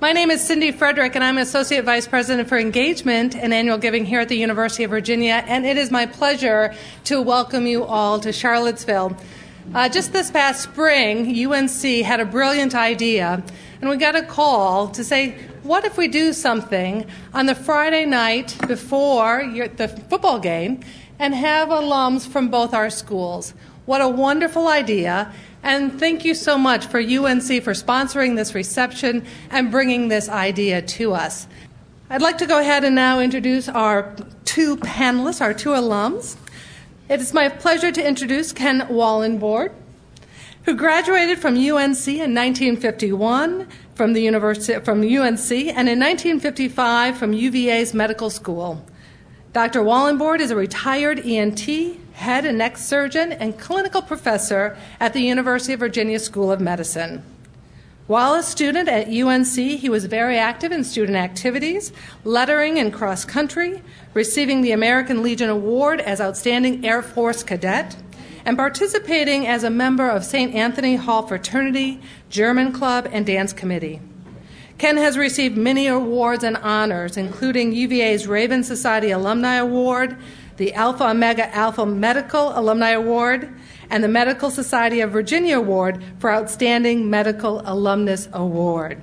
My name is Cindy Frederick, and I'm Associate Vice President for Engagement and Annual Giving here at the University of Virginia. And it is my pleasure to welcome you all to Charlottesville. Uh, just this past spring, UNC had a brilliant idea, and we got a call to say, what if we do something on the Friday night before your, the football game and have alums from both our schools? What a wonderful idea. And thank you so much for UNC for sponsoring this reception and bringing this idea to us. I'd like to go ahead and now introduce our two panelists, our two alums. It is my pleasure to introduce Ken Wallenborn, who graduated from UNC in 1951 from the University from UNC and in 1955 from UVA's medical school. Dr. Wallenborn is a retired ENT, head and neck surgeon, and clinical professor at the University of Virginia School of Medicine. While a student at UNC, he was very active in student activities, lettering and cross country, receiving the American Legion Award as Outstanding Air Force Cadet, and participating as a member of St. Anthony Hall Fraternity, German Club, and Dance Committee. Ken has received many awards and honors, including UVA's Raven Society Alumni Award, the Alpha Omega Alpha Medical Alumni Award, and the Medical Society of Virginia Award for Outstanding Medical Alumnus Award.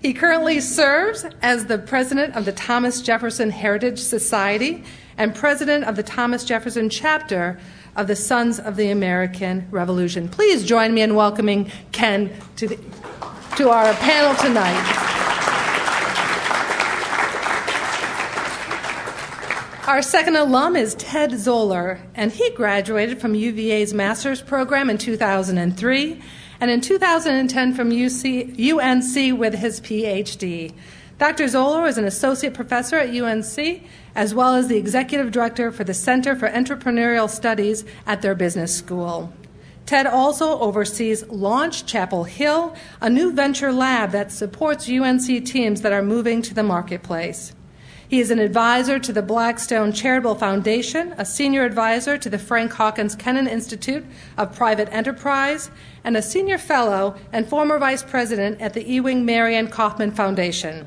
He currently serves as the president of the Thomas Jefferson Heritage Society and president of the Thomas Jefferson chapter of the Sons of the American Revolution. Please join me in welcoming Ken to, the, to our panel tonight. Our second alum is Ted Zoller, and he graduated from UVA's master's program in 2003 and in 2010 from UC, UNC with his PhD. Dr. Zoller is an associate professor at UNC as well as the executive director for the Center for Entrepreneurial Studies at their business school. Ted also oversees Launch Chapel Hill, a new venture lab that supports UNC teams that are moving to the marketplace. He is an advisor to the Blackstone Charitable Foundation, a senior advisor to the Frank Hawkins Kenan Institute of Private Enterprise, and a senior fellow and former vice president at the Ewing Marion Kauffman Foundation.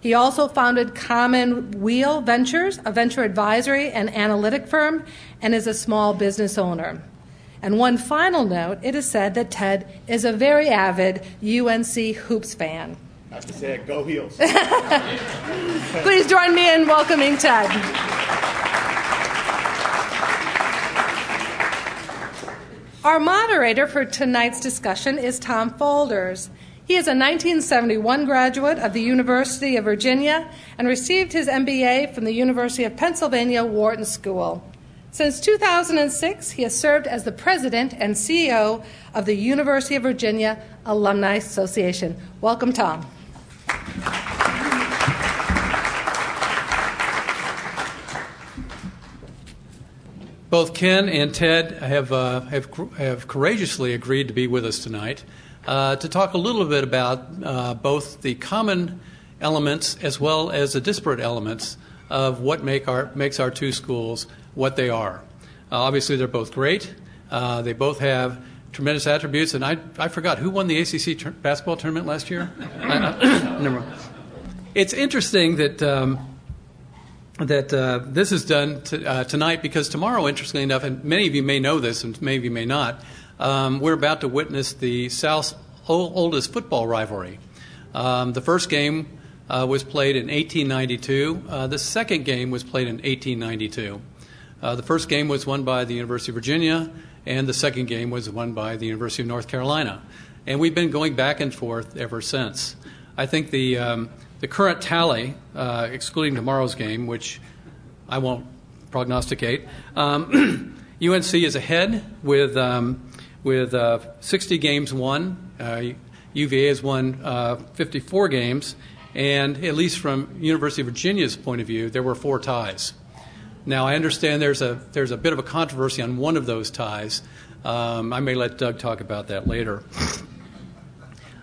He also founded Common Wheel Ventures, a venture advisory and analytic firm, and is a small business owner. And one final note it is said that Ted is a very avid UNC Hoops fan. I have to say it, go heels. Please join me in welcoming Ted. Our moderator for tonight's discussion is Tom Faulders. He is a 1971 graduate of the University of Virginia and received his MBA from the University of Pennsylvania Wharton School. Since 2006, he has served as the president and CEO of the University of Virginia Alumni Association. Welcome, Tom. Both Ken and Ted have, uh, have, have courageously agreed to be with us tonight uh, to talk a little bit about uh, both the common elements as well as the disparate elements of what make our, makes our two schools what they are. Uh, obviously, they're both great. Uh, they both have tremendous attributes. And I, I forgot who won the ACC basketball tournament last year. never mind. It's interesting that um, that uh, this is done to, uh, tonight because tomorrow, interestingly enough, and many of you may know this and many of you may not, um, we're about to witness the South's oldest football rivalry. Um, the first game uh, was played in 1892. Uh, the second game was played in 1892. Uh, the first game was won by the University of Virginia, and the second game was won by the University of North Carolina. And we've been going back and forth ever since. I think the um, the current tally, uh, excluding tomorrow's game, which I won't prognosticate, um, UNC is ahead with um, with uh, 60 games won. Uh, UVA has won uh, 54 games, and at least from University of Virginia's point of view, there were four ties. Now I understand there's a there's a bit of a controversy on one of those ties. Um, I may let Doug talk about that later.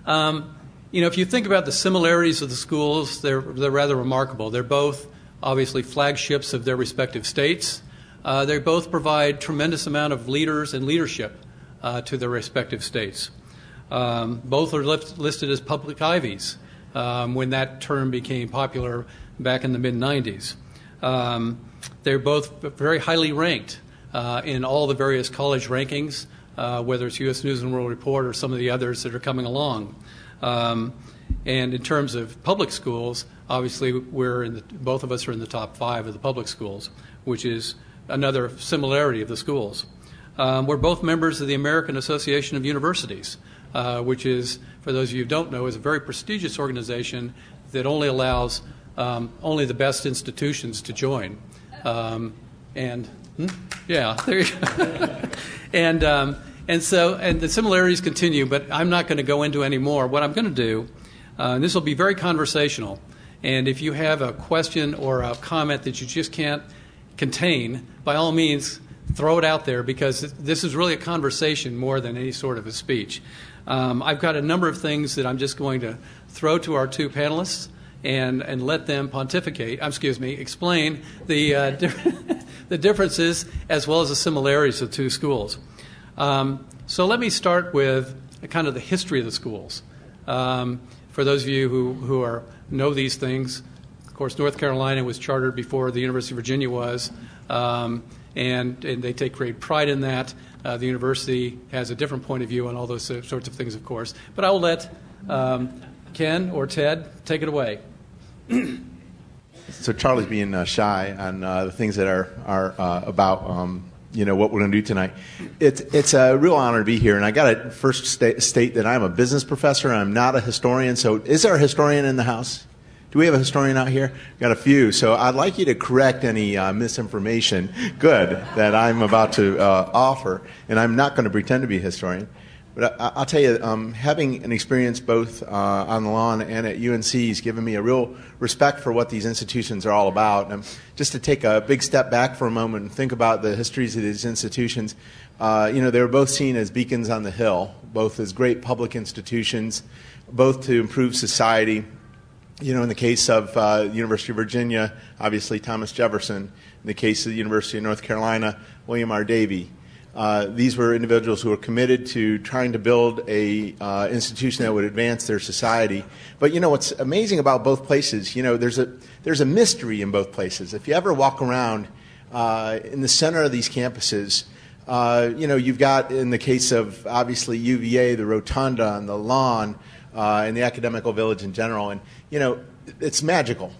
Um, you know, if you think about the similarities of the schools, they're, they're rather remarkable. They're both obviously flagships of their respective states. Uh, they both provide tremendous amount of leaders and leadership uh, to their respective states. Um, both are list, listed as public ivies. um, when that term became popular back in the mid 90s. Um, they're both very highly ranked uh, in all the various college rankings, uh, whether it's U.S. News and World Report or some of the others that are coming along. Um, and in terms of public schools, obviously, we're in the, both of us are in the top five of the public schools, which is another similarity of the schools. Um, we're both members of the American Association of Universities, uh, which is, for those of you who don't know, is a very prestigious organization that only allows um, only the best institutions to join. Um, and hmm? yeah, there you go. and um, and so and the similarities continue, but I'm not going to go into any more. What I'm going to do, uh, and this will be very conversational. And if you have a question or a comment that you just can't contain, by all means, throw it out there because this is really a conversation more than any sort of a speech. Um, I've got a number of things that I'm just going to throw to our two panelists and, and let them pontificate, uh, excuse me, explain the, uh, the differences as well as the similarities of two schools. Um, so let me start with kind of the history of the schools. Um, for those of you who, who are, know these things, of course, North Carolina was chartered before the University of Virginia was, um, and, and they take great pride in that. Uh, the university has a different point of view on all those sorts of things, of course. But I will let um, Ken or Ted take it away. so Charlie's being uh, shy on uh, the things that are are uh, about um, you know what we're going to do tonight. It's it's a real honor to be here, and I got to first state, state that I'm a business professor. I'm not a historian. So, is there a historian in the house? Do we have a historian out here? Got a few. So I'd like you to correct any uh, misinformation, good, that I'm about to uh, offer. And I'm not going to pretend to be a historian. But I, will tell you, um, having an experience both uh, on the lawn and at UNC has given me a real respect for what these institutions are all about. And just to take a big step back for a moment and think about the histories of these institutions, uh, you know, they were both seen as beacons on the hill, both as great public institutions, both to improve society. You know, in the case of uh, University of Virginia, obviously Thomas Jefferson. In the case of the University of North Carolina, William R. Davie. Uh, these were individuals who were committed to trying to build a uh, institution that would advance their society. But you know what's amazing about both places? You know, there's a there's a mystery in both places. If you ever walk around uh, in the center of these campuses, uh, you know you've got in the case of obviously UVA the rotunda and the lawn uh, and the academical village in general, and you know it's magical.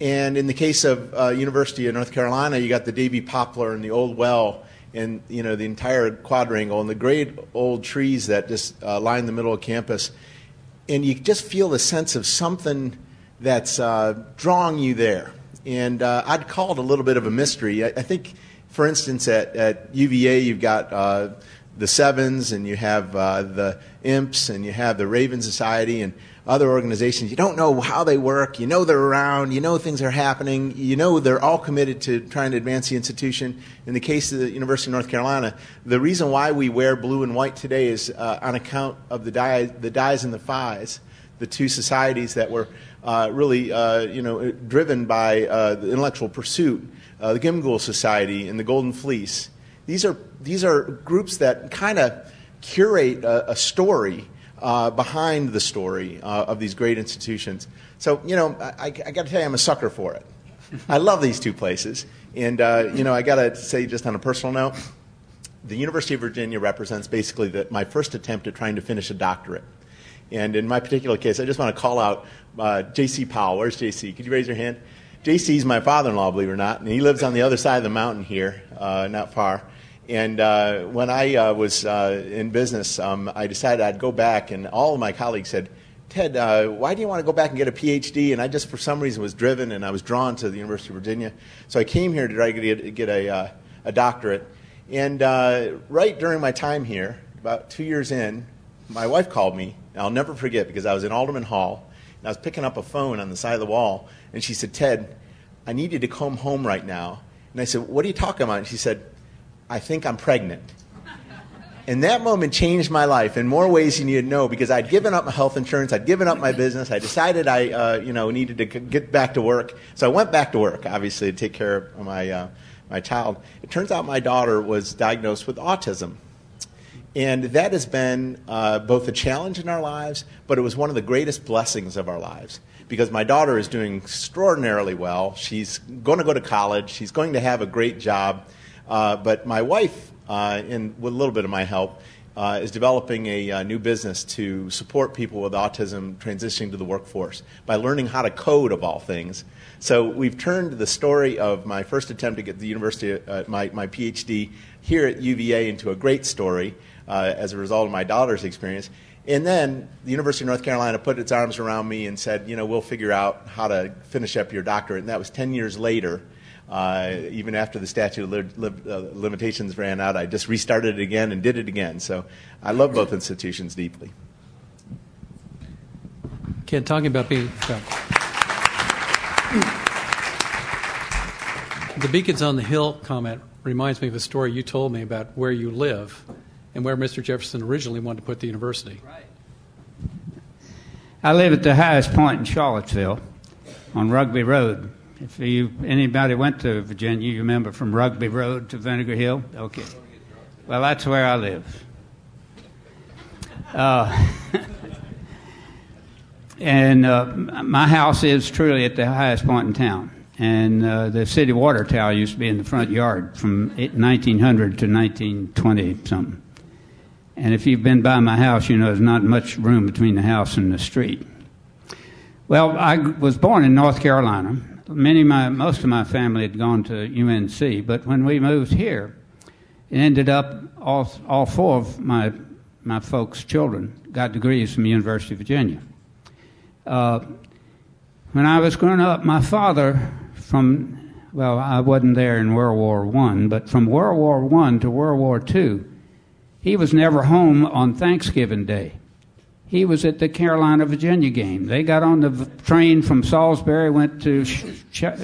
And in the case of University of North Carolina, you got the Davie poplar and the old well and you know the entire quadrangle and the great old trees that just uh, line the middle of campus, and you just feel the sense of something that's uh, drawing you there. And uh, I'd call it a little bit of a mystery. I, I think, for instance, at, at UVA you've got uh, the Sevens and you have uh, the Imps and you have the Raven Society and other organizations. You don't know how they work. You know they're around. You know things are happening. You know they're all committed to trying to advance the institution. In the case of the University of North Carolina, the reason why we wear blue and white today is uh, on account of the, die, the Dis and the Phis, the two societies that were uh, really uh, you know, driven by uh, the intellectual pursuit, uh, the Gimghoul Society and the Golden Fleece. These are, these are groups that kind of curate a, a story uh, behind the story uh, of these great institutions. So, you know, I, I got to tell you, I'm a sucker for it. I love these two places. And, uh, you know, I got to say, just on a personal note, the University of Virginia represents basically the, my first attempt at trying to finish a doctorate. And in my particular case, I just want to call out uh, J.C. Powell. Where's J.C.? Could you raise your hand? J.C. is my father in law, believe it or not, and he lives on the other side of the mountain here, uh, not far. And uh, when I uh, was uh, in business, um, I decided I'd go back, and all of my colleagues said, Ted, uh, why do you want to go back and get a PhD? And I just, for some reason, was driven and I was drawn to the University of Virginia. So I came here to try to get, uh, a doctorate. And uh, right during my time here, about two years in, my wife called me. I'll never forget because I was in Alderman Hall and I was picking up a phone on the side of the wall. And she said, Ted, I need you to come home right now. And I said, What are you talking about? And she said, I think I'm pregnant. And that moment changed my life in more ways than you'd know because I'd given up my health insurance, I'd given up my business, I decided I, uh, you know, needed to get back to work. So I went back to work, obviously, to take care of my, uh, my child. It turns out my daughter was diagnosed with autism. And that has been uh, both a challenge in our lives, but it was one of the greatest blessings of our lives because my daughter is doing extraordinarily well. She's going to go to college, she's going to have a great job. Uh, but my wife, uh, in, with a little bit of my help, uh, is developing a uh, new business to support people with autism transitioning to the workforce by learning how to code, of all things. So we've turned the story of my first attempt to get the university, uh, my, my PhD here at UVA, into a great story uh, as a result of my daughter's experience. And then the University of North Carolina put its arms around me and said, you know, we'll figure out how to finish up your doctorate. And that was 10 years later. Uh, even after the statute of li- li- uh, limitations ran out, I just restarted it again and did it again. So I love both institutions deeply. Ken, talking about being. the Beacons on the Hill comment reminds me of a story you told me about where you live and where Mr. Jefferson originally wanted to put the university. Right. I live at the highest point in Charlottesville on Rugby Road. If you anybody went to Virginia, you remember from Rugby Road to Vinegar Hill. Okay, well that's where I live. Uh, and uh, my house is truly at the highest point in town. And uh, the city water tower used to be in the front yard from 1900 to 1920 something. And if you've been by my house, you know there's not much room between the house and the street. Well, I was born in North Carolina, many my most of my family had gone to UNC, but when we moved here, it ended up all all four of my my folks' children got degrees from the University of Virginia. Uh, when I was growing up, my father, from well, I wasn't there in World War One, but from World War One to World War Two, he was never home on Thanksgiving Day. He was at the Carolina Virginia game. They got on the train from Salisbury, went to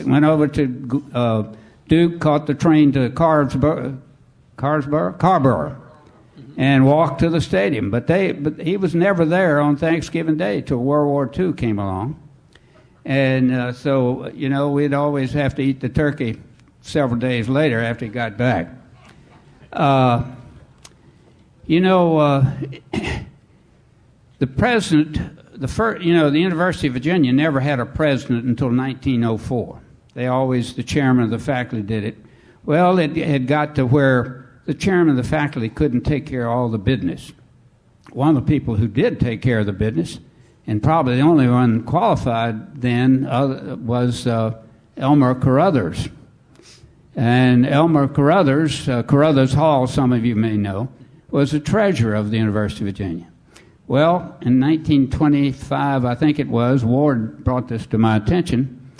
went over to uh, Duke, caught the train to Carsboro, Carsboro, Carrboro, and walked to the stadium. But they, but he was never there on Thanksgiving Day till World War II came along, and uh, so you know we'd always have to eat the turkey several days later after he got back. Uh, you know. Uh, the president, the first, you know, the University of Virginia never had a president until 1904. They always, the chairman of the faculty did it. Well, it had got to where the chairman of the faculty couldn't take care of all the business. One of the people who did take care of the business, and probably the only one qualified then, uh, was uh, Elmer Carruthers. And Elmer Carruthers, uh, Carruthers Hall, some of you may know, was the treasurer of the University of Virginia. Well, in 1925, I think it was, Ward brought this to my attention.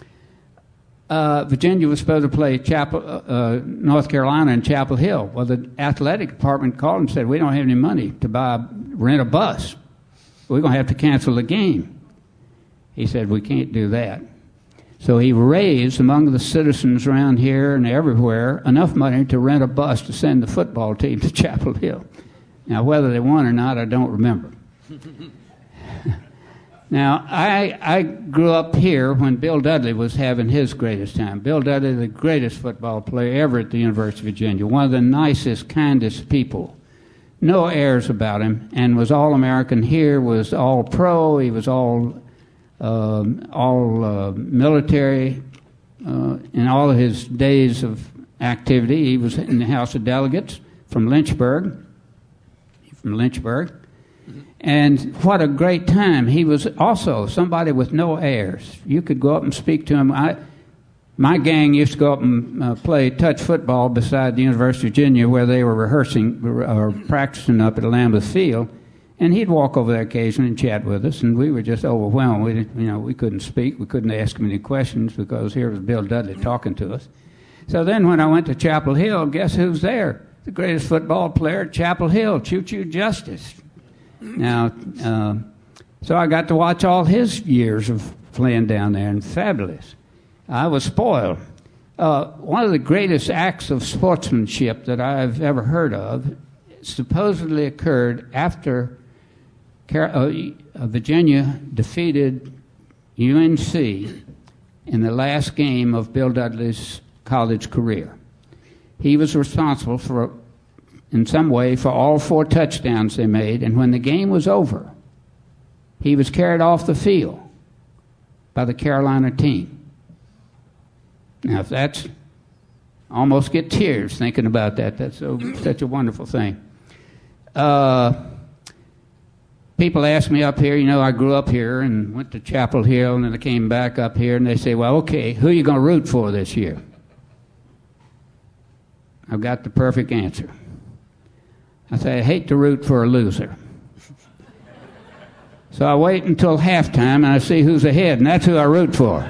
Uh, Virginia was supposed to play Chapel, uh, uh, North Carolina in Chapel Hill. Well, the athletic department called and said, We don't have any money to buy, rent a bus. We're going to have to cancel the game. He said, We can't do that. So he raised among the citizens around here and everywhere enough money to rent a bus to send the football team to Chapel Hill. Now, whether they won or not, I don't remember. now, I, I grew up here when Bill Dudley was having his greatest time. Bill Dudley, the greatest football player ever at the University of Virginia, one of the nicest, kindest people. No airs about him, and was all American here, was all pro, he was all, uh, all uh, military. Uh, in all of his days of activity, he was in the House of Delegates from Lynchburg. From Lynchburg. And what a great time. He was also somebody with no airs. You could go up and speak to him. I, my gang used to go up and uh, play touch football beside the University of Virginia where they were rehearsing or practicing up at Lambeth Field. And he'd walk over there occasionally and chat with us, and we were just overwhelmed. We, you know, we couldn't speak, we couldn't ask him any questions because here was Bill Dudley talking to us. So then, when I went to Chapel Hill, guess who's there? The greatest football player at Chapel Hill, Choo Choo Justice. Now, uh, so I got to watch all his years of playing down there, and fabulous. I was spoiled. Uh, one of the greatest acts of sportsmanship that I've ever heard of supposedly occurred after uh, Virginia defeated UNC in the last game of Bill Dudley's college career. He was responsible for in some way for all four touchdowns they made. And when the game was over, he was carried off the field by the Carolina team. Now, if that's almost get tears thinking about that. That's so, such a wonderful thing. Uh, people ask me up here, you know, I grew up here and went to Chapel Hill, and then I came back up here, and they say, well, okay, who are you going to root for this year? I've got the perfect answer. I say, I hate to root for a loser. So I wait until halftime and I see who's ahead, and that's who I root for.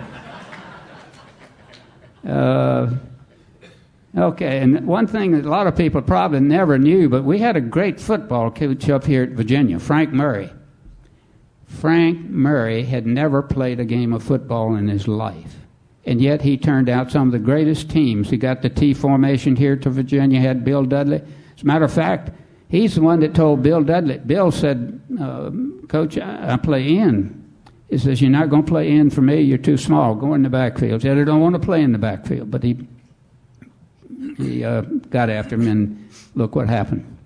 Uh, okay, and one thing that a lot of people probably never knew, but we had a great football coach up here at Virginia, Frank Murray. Frank Murray had never played a game of football in his life. And yet he turned out some of the greatest teams. He got the T formation here to Virginia, had Bill Dudley. As a matter of fact, he's the one that told Bill Dudley. Bill said, uh, Coach, I, I play in. He says, You're not going to play in for me. You're too small. Go in the backfield. He said, I don't want to play in the backfield. But he, he uh, got after him, and look what happened.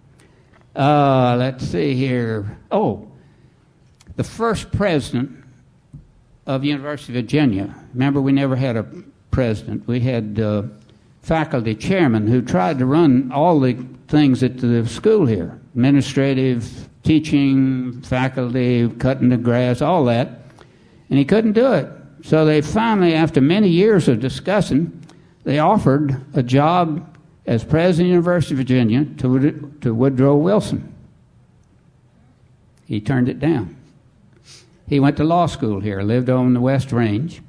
Uh, let's see here. Oh, the first president of University of Virginia. Remember, we never had a president. We had uh, faculty chairman who tried to run all the things at the school here administrative, teaching, faculty, cutting the grass, all that. And he couldn't do it. So they finally, after many years of discussing, they offered a job as president of the University of Virginia to, to Woodrow Wilson. He turned it down. He went to law school here, lived on the West Range.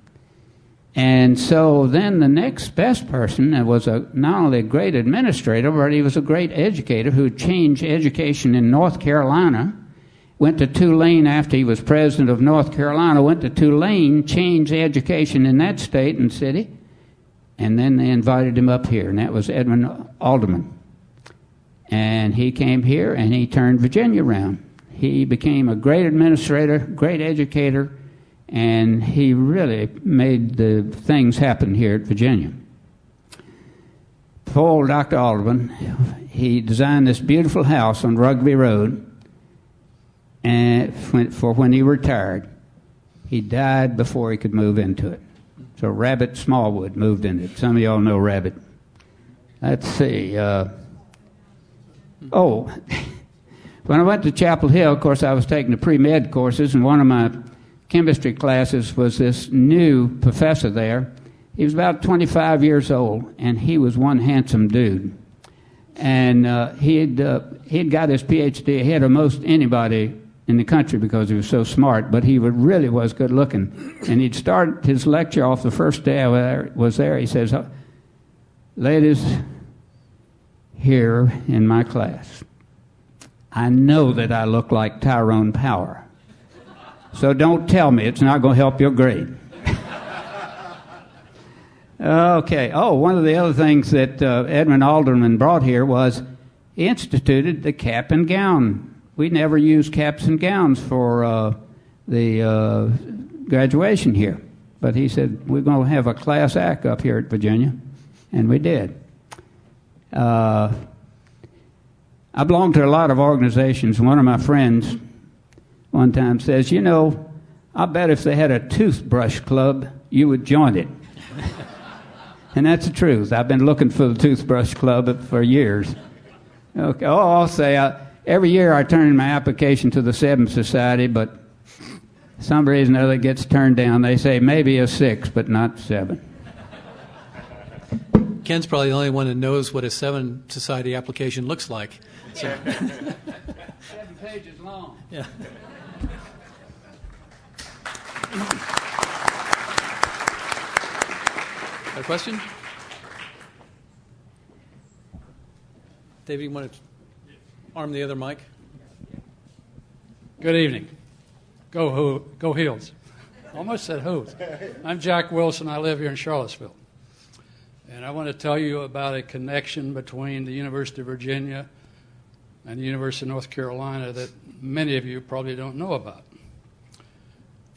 And so then the next best person was a, not only a great administrator, but he was a great educator who changed education in North Carolina. Went to Tulane after he was president of North Carolina, went to Tulane, changed education in that state and city, and then they invited him up here, and that was Edwin Alderman. And he came here and he turned Virginia around. He became a great administrator, great educator, and he really made the things happen here at Virginia. Poor Dr. Alderman, he designed this beautiful house on Rugby Road and for when he retired. He died before he could move into it. So Rabbit Smallwood moved into it. Some of y'all know Rabbit. Let's see. Uh, oh, when I went to Chapel Hill, of course, I was taking the pre med courses, and one of my chemistry classes was this new professor there. He was about 25 years old, and he was one handsome dude. And uh, he had uh, he had got his PhD ahead of most anybody in the country because he was so smart. But he really was good looking. And he'd start his lecture off the first day I was there. He says, "Ladies, here in my class, I know that I look like Tyrone Power." So don't tell me it's not going to help your grade. okay. Oh, one of the other things that uh, Edwin Alderman brought here was he instituted the cap and gown. We never used caps and gowns for uh, the uh, graduation here. But he said, we're going to have a class act up here at Virginia. And we did. Uh, I belong to a lot of organizations. One of my friends one time says, You know, I bet if they had a toothbrush club, you would join it. and that's the truth. I've been looking for the toothbrush club for years. Okay. Oh, I'll say I, every year I turn in my application to the Seven Society, but some reason or other it gets turned down. They say maybe a six, but not seven. Ken's probably the only one that knows what a Seven Society application looks like. So. Seven pages long. Yeah. A question? David, you want to arm the other mic? Good evening. Go, ho- go Heels. Almost said Hooves. I'm Jack Wilson. I live here in Charlottesville. And I want to tell you about a connection between the University of Virginia and the University of North Carolina that many of you probably don't know about.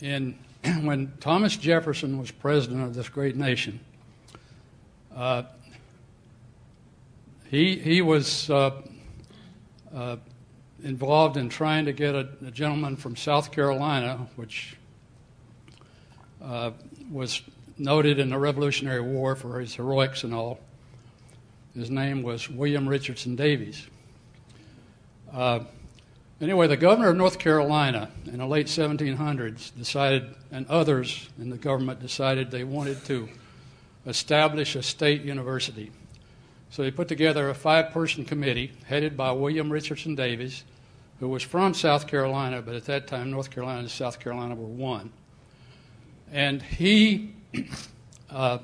In, when Thomas Jefferson was president of this great nation, uh, he, he was uh, uh, involved in trying to get a, a, gentleman from South Carolina, which uh, was noted in the Revolutionary War for his heroics and all. His name was William Richardson Davies. Anyway, the governor of North Carolina in the late 1700s decided, and others in the government decided they wanted to establish a state university. So they put together a five person committee headed by William Richardson Davies, who was from South Carolina, but at that time North Carolina and South Carolina were one. And he uh,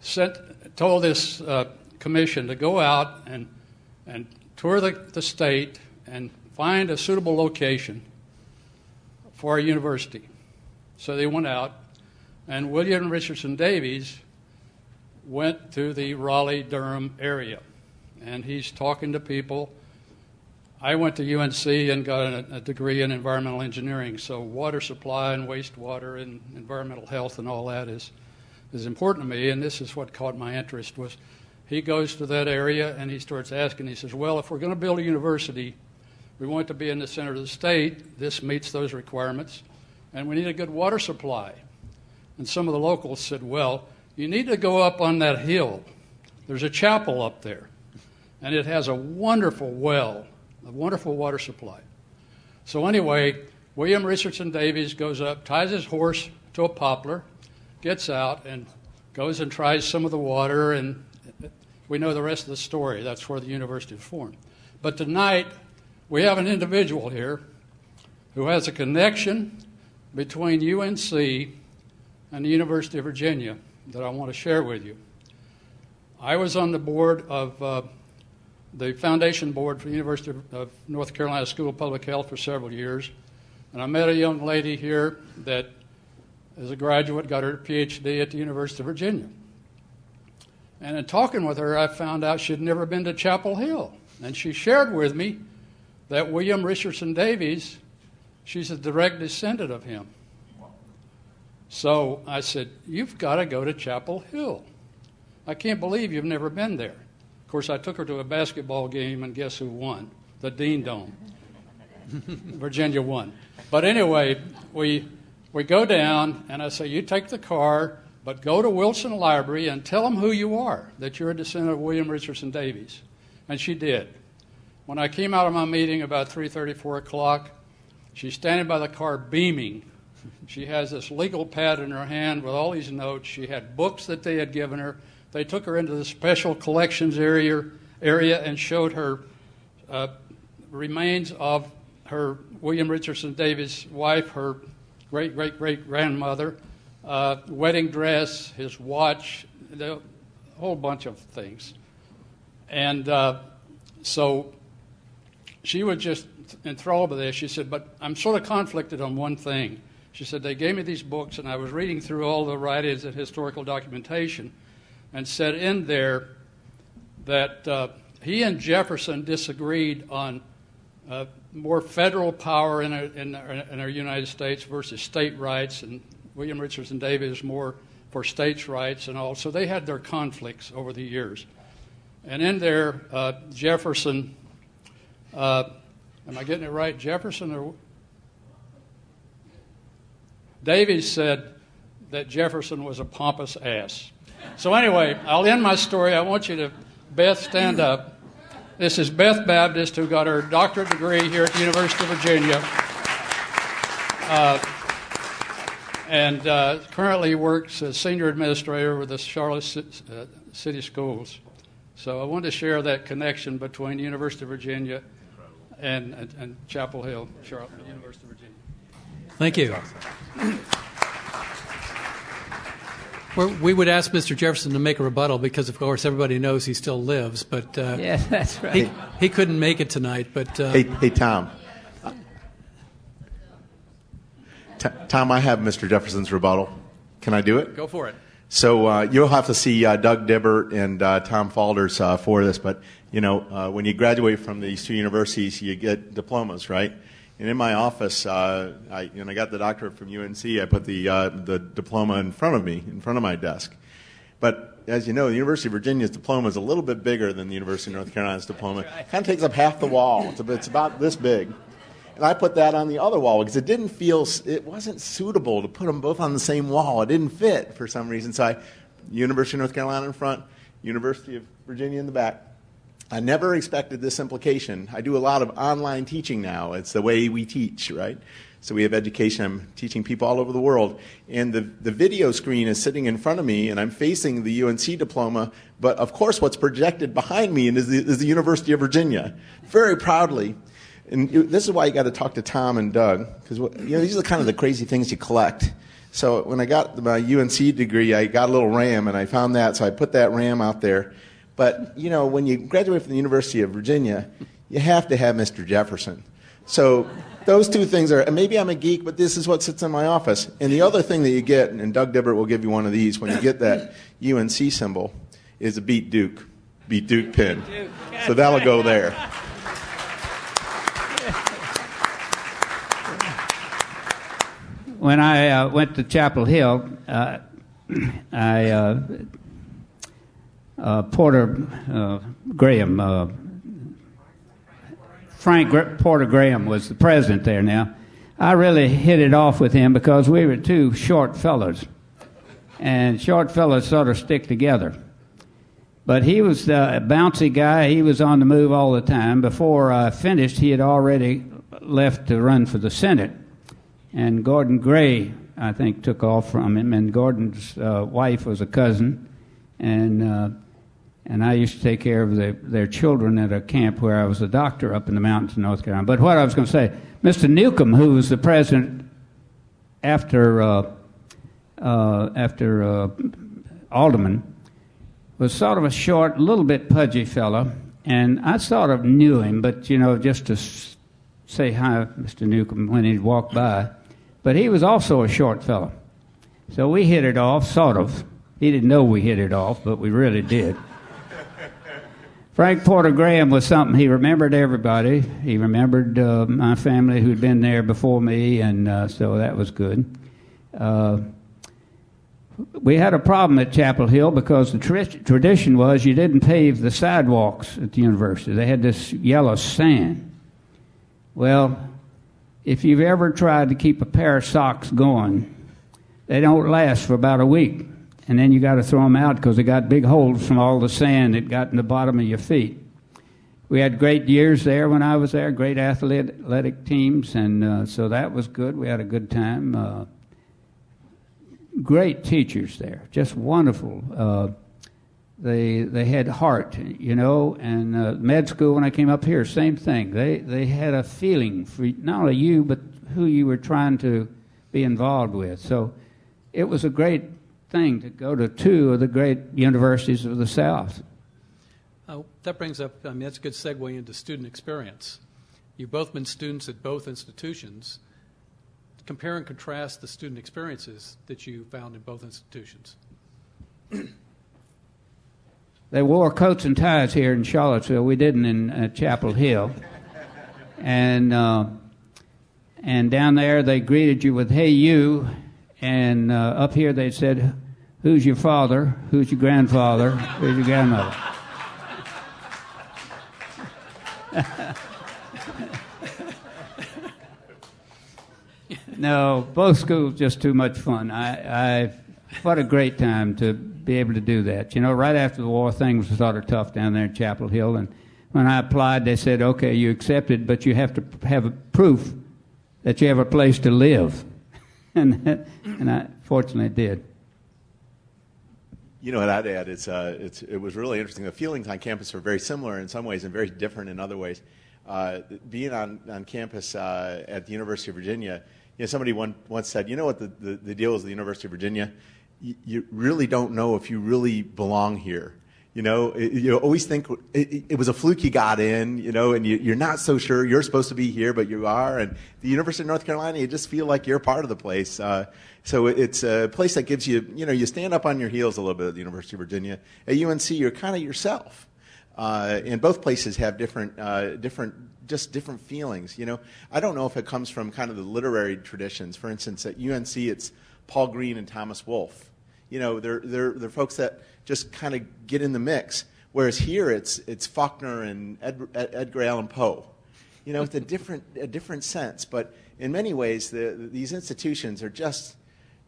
sent, told this uh, commission to go out and, and tour the, the state and find a suitable location for a university. So they went out, and William Richardson Davies went to the Raleigh Durham area, and he's talking to people. I went to UNC and got a, a, degree in environmental engineering, so water supply and wastewater and environmental health and all that is is important to me. And this is what caught my interest was he goes to that area and he starts asking. He says, "Well, if we're going to build a university, we want to be in the center of the state. This meets those requirements, and we need a good water supply." And some of the locals said, "Well." You need to go up on that hill. There's a chapel up there, and it has a wonderful well, a wonderful water supply. So, anyway, William Richardson Davies goes up, ties his horse to a poplar, gets out, and goes and tries some of the water, and we know the rest of the story. That's where the university was formed. But tonight, we have an individual here who has a connection between UNC and the University of Virginia that I want to share with you. I was on the board of uh, the foundation board for the University of North Carolina School of Public Health for several years, and I met a young lady here that, as a graduate, got her PhD at the University of Virginia. And in talking with her, I found out she'd never been to Chapel Hill. And she shared with me that William Richardson Davies, she's a direct descendant of him. So I said, You've got to go to Chapel Hill. I can't believe you've never been there. Of course, I took her to a basketball game, and guess who won? The Dean Dome. Virginia won. But anyway, we, we go down, and I say, You take the car, but go to Wilson Library and tell them who you are, that you're a descendant of William Richardson Davies. And she did. When I came out of my meeting about 3:30, 4 o'clock, she's standing by the car beaming she has this legal pad in her hand with all these notes. She had books that they had given her. They took her into the special collections area, area and showed her uh, remains of her William Richardson Davies' wife, her great great great grandmother, uh, wedding dress, his watch, a whole bunch of things. And uh, so she was just enthralled by this. She said, But I'm sort of conflicted on one thing. She said, They gave me these books, and I was reading through all the writings and historical documentation, and said in there that uh, he and Jefferson disagreed on uh, more federal power in our, in, our, in our, United States versus state rights, and William Richardson Davies more for states' rights and all. So they had their conflicts over the years. And in there, uh, Jefferson, uh, am I getting it right? Jefferson or Davies said that Jefferson was a pompous ass. So, anyway, I'll end my story. I want you to, Beth, stand up. This is Beth Baptist, who got her doctorate degree here at the University of Virginia. Uh, and uh, currently works as senior administrator with the Charlotte uh, City Schools. So I wanted to share that connection between the University of Virginia and, and, and Chapel Hill, Charlotte, University of Virginia. Thank you. we would ask Mr. Jefferson to make a rebuttal because, of course, everybody knows he still lives, but uh, yeah, that's right. He, he, couldn't make it tonight. But uh, hey, hey, Tom. T- Tom, I have Mr. Jefferson's rebuttal. Can I do it? Go for it. So uh, you'll have to see uh, Doug Dibbert and uh, Tom Faulders uh, for this, but you know, when you graduate from these two universities, you get diplomas, right? And in my office, uh, I, when I got the doctorate from UNC, I put the, uh, the diploma in front of me, in front of my desk. But as you know, the University of Virginia's diploma is a little bit bigger than the University of North Carolina's diploma. It kind of takes up half the wall. It's, it's about this big. And I put that on the other wall because it didn't feel, it wasn't suitable to put them both on the same wall. It didn't fit for some reason. So I, University of North Carolina in front, University of Virginia in the back. I never expected this implication. I do a lot of online teaching now. It's the way we teach, right? So we have education. I'm teaching people all over the world. And the, the video screen is sitting in front of me, and I'm facing the UNC diploma. But of course, what's projected behind me is the, is the University of Virginia, very proudly. And this is why you got to talk to Tom and Doug, because you know, these are kind of the crazy things you collect. So when I got my UNC degree, I got a little RAM, and I found that, so I put that RAM out there. But, you know, when you graduate from the University of Virginia, you have to have Mr. Jefferson. So those two things are, maybe I'm a geek, but this is what sits in my office. And the other thing that you get, and Doug Dibbert will give you one of these when you get that UNC symbol, is a Beat Duke, Beat Duke pin. So that'll go there. When I uh, went to Chapel Hill, uh, I uh, uh, Porter uh, Graham, uh, Frank Porter Graham was the president there now. I really hit it off with him because we were two short fellows, and short fellows sort of stick together. But he was a bouncy guy. He was on the move all the time. Before I finished, he had already left to run for the Senate. And Gordon Gray, I think, took off from him. And Gordon's uh, wife was a cousin. And uh, and I used to take care of the, their children at a camp where I was a doctor up in the mountains in North Carolina. But what I was going to say, Mr. Newcomb, who was the president after uh, uh, after uh, Alderman, was sort of a short, little bit pudgy fellow, and I sort of knew him, but you know, just to say hi, Mr. Newcomb, when he'd walk by. But he was also a short fellow, so we hit it off, sort of. He didn't know we hit it off, but we really did. Frank Porter Graham was something he remembered everybody. He remembered uh, my family who'd been there before me, and uh, so that was good. Uh, we had a problem at Chapel Hill because the tra- tradition was you didn't pave the sidewalks at the university. They had this yellow sand. Well, if you've ever tried to keep a pair of socks going, they don't last for about a week and then you got to throw them out because they got big holes from all the sand that got in the bottom of your feet. We had great years there when I was there, great athletic teams, and uh, so that was good. We had a good time. Uh, great teachers there, just wonderful. Uh, they they had heart, you know. And uh, med school when I came up here, same thing. They they had a feeling for not only you but who you were trying to be involved with. So it was a great thing to go to two of the great universities of the South. Uh, that brings up, I mean, that's a good segue into student experience. You've both been students at both institutions. Compare and contrast the student experiences that you found in both institutions. they wore coats and ties here in Charlottesville. We didn't in uh, Chapel Hill. and uh, and down there they greeted you with "Hey you," and uh, up here they said, Who's your father? Who's your grandfather? Who's your grandmother? no, both schools just too much fun. I, I, what a great time to be able to do that. You know, right after the war, things were sort of tough down there in Chapel Hill, and when I applied, they said, "Okay, you accepted, but you have to have a proof that you have a place to live," and and I fortunately did. You know what I'd add? It's, uh, it's, it was really interesting. The feelings on campus are very similar in some ways and very different in other ways. Uh, being on, on campus uh, at the University of Virginia, you know, somebody one, once said, you know what the, the, the deal is at the University of Virginia? You, you really don't know if you really belong here. You know, you always think it, it, was a fluke you got in, you know, and you, are not so sure you're supposed to be here, but you are. And the University of North Carolina, you just feel like you're part of the place. Uh, so it's a place that gives you, you know, you stand up on your heels a little bit at the University of Virginia. At UNC, you're kind of yourself. Uh, and both places have different, uh, different, just different feelings. You know, I don't know if it comes from kind of the literary traditions. For instance, at UNC, it's Paul Green and Thomas Wolfe You know, they're, they're, they're folks that just kind of get in the mix. Whereas here, it's, it's Faulkner and Ed, Edgar Allan Poe. You know, it's a different, a different sense. But in many ways, the, these institutions are just,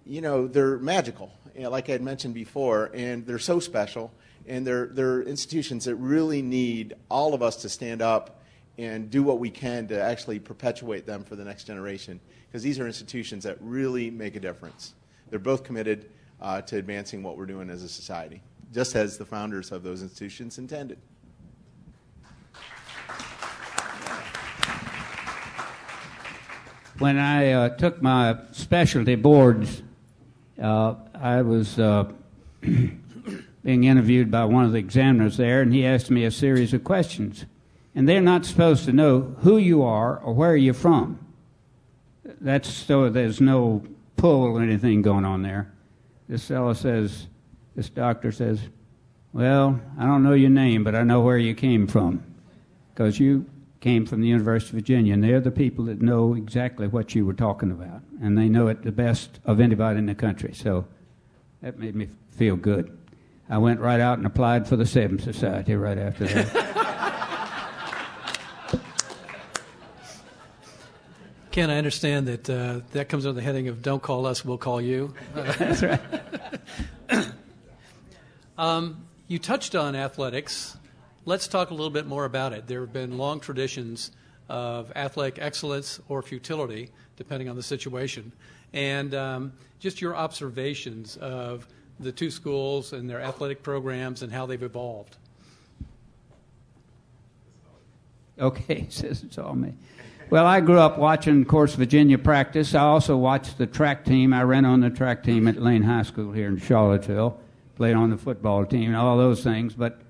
you know, they're magical, you know, like I had mentioned before, and they're so special. And they're, they're institutions that really need all of us to stand up and do what we can to actually perpetuate them for the next generation. Because these are institutions that really make a difference. They're both committed uh, to advancing what we're doing as a society, just as the founders of those institutions intended. When I uh, took my specialty boards, uh, I was uh, being interviewed by one of the examiners there, and he asked me a series of questions. And they're not supposed to know who you are or where you're from. That's so there's no pull or anything going on there. This fellow says, this doctor says, Well, I don't know your name, but I know where you came from. Because you came from the University of Virginia, and they're the people that know exactly what you were talking about. And they know it the best of anybody in the country. So that made me feel good. I went right out and applied for the Seven Society right after that. Ken, I understand that uh, that comes under the heading of "Don't call us, we'll call you." That's right. um, you touched on athletics. Let's talk a little bit more about it. There have been long traditions of athletic excellence or futility, depending on the situation, and um, just your observations of the two schools and their athletic programs and how they've evolved. Okay, says it's all me. Well, I grew up watching, of course, Virginia practice. I also watched the track team. I ran on the track team at Lane High School here in Charlottesville, played on the football team, and all those things. But